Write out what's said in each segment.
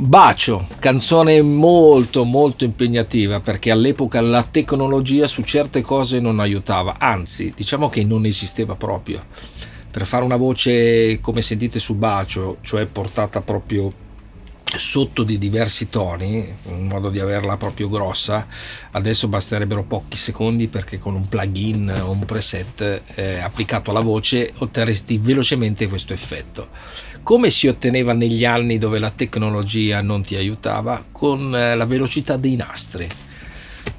Bacio, canzone molto molto impegnativa perché all'epoca la tecnologia su certe cose non aiutava, anzi diciamo che non esisteva proprio. Per fare una voce come sentite su Bacio, cioè portata proprio sotto di diversi toni in modo di averla proprio grossa. Adesso basterebbero pochi secondi perché con un plugin o un preset eh, applicato alla voce otterresti velocemente questo effetto. Come si otteneva negli anni dove la tecnologia non ti aiutava? Con eh, la velocità dei nastri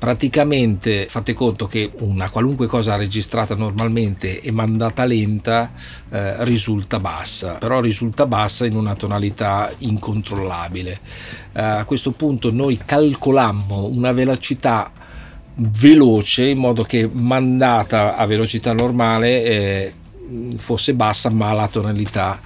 praticamente fate conto che una qualunque cosa registrata normalmente e mandata lenta eh, risulta bassa, però risulta bassa in una tonalità incontrollabile. Eh, a questo punto noi calcolammo una velocità veloce in modo che mandata a velocità normale eh, fosse bassa ma la tonalità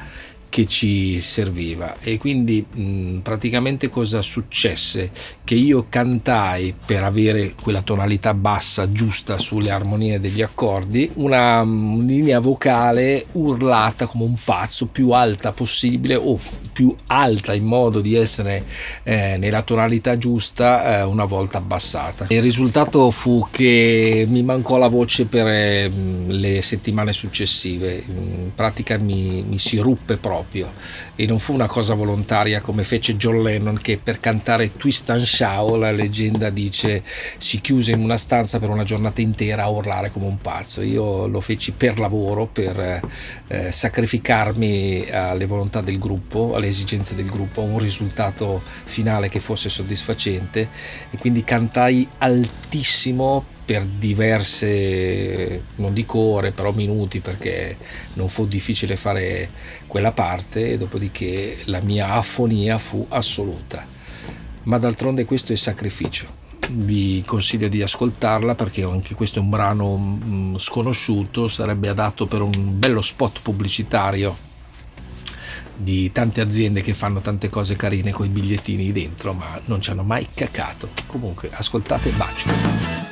che ci serviva. E quindi mh, praticamente cosa successe? Che io cantai per avere quella tonalità bassa giusta sulle armonie degli accordi una, una linea vocale urlata come un pazzo più alta possibile o più alta in modo di essere eh, nella tonalità giusta eh, una volta abbassata. Il risultato fu che mi mancò la voce per eh, le settimane successive. In pratica mi, mi si ruppe proprio proprio. E non fu una cosa volontaria come fece John Lennon che per cantare Twist and Shout la leggenda dice si chiuse in una stanza per una giornata intera a urlare come un pazzo. Io lo feci per lavoro per eh, sacrificarmi alle volontà del gruppo alle esigenze del gruppo a un risultato finale che fosse soddisfacente. E quindi cantai altissimo per diverse, non dico ore, però minuti perché non fu difficile fare quella parte e dopodiché la mia afonia fu assoluta. Ma d'altronde questo è sacrificio. Vi consiglio di ascoltarla perché anche questo è un brano mm, sconosciuto, sarebbe adatto per un bello spot pubblicitario di tante aziende che fanno tante cose carine con i bigliettini dentro, ma non ci hanno mai cacato. Comunque, ascoltate Bacio.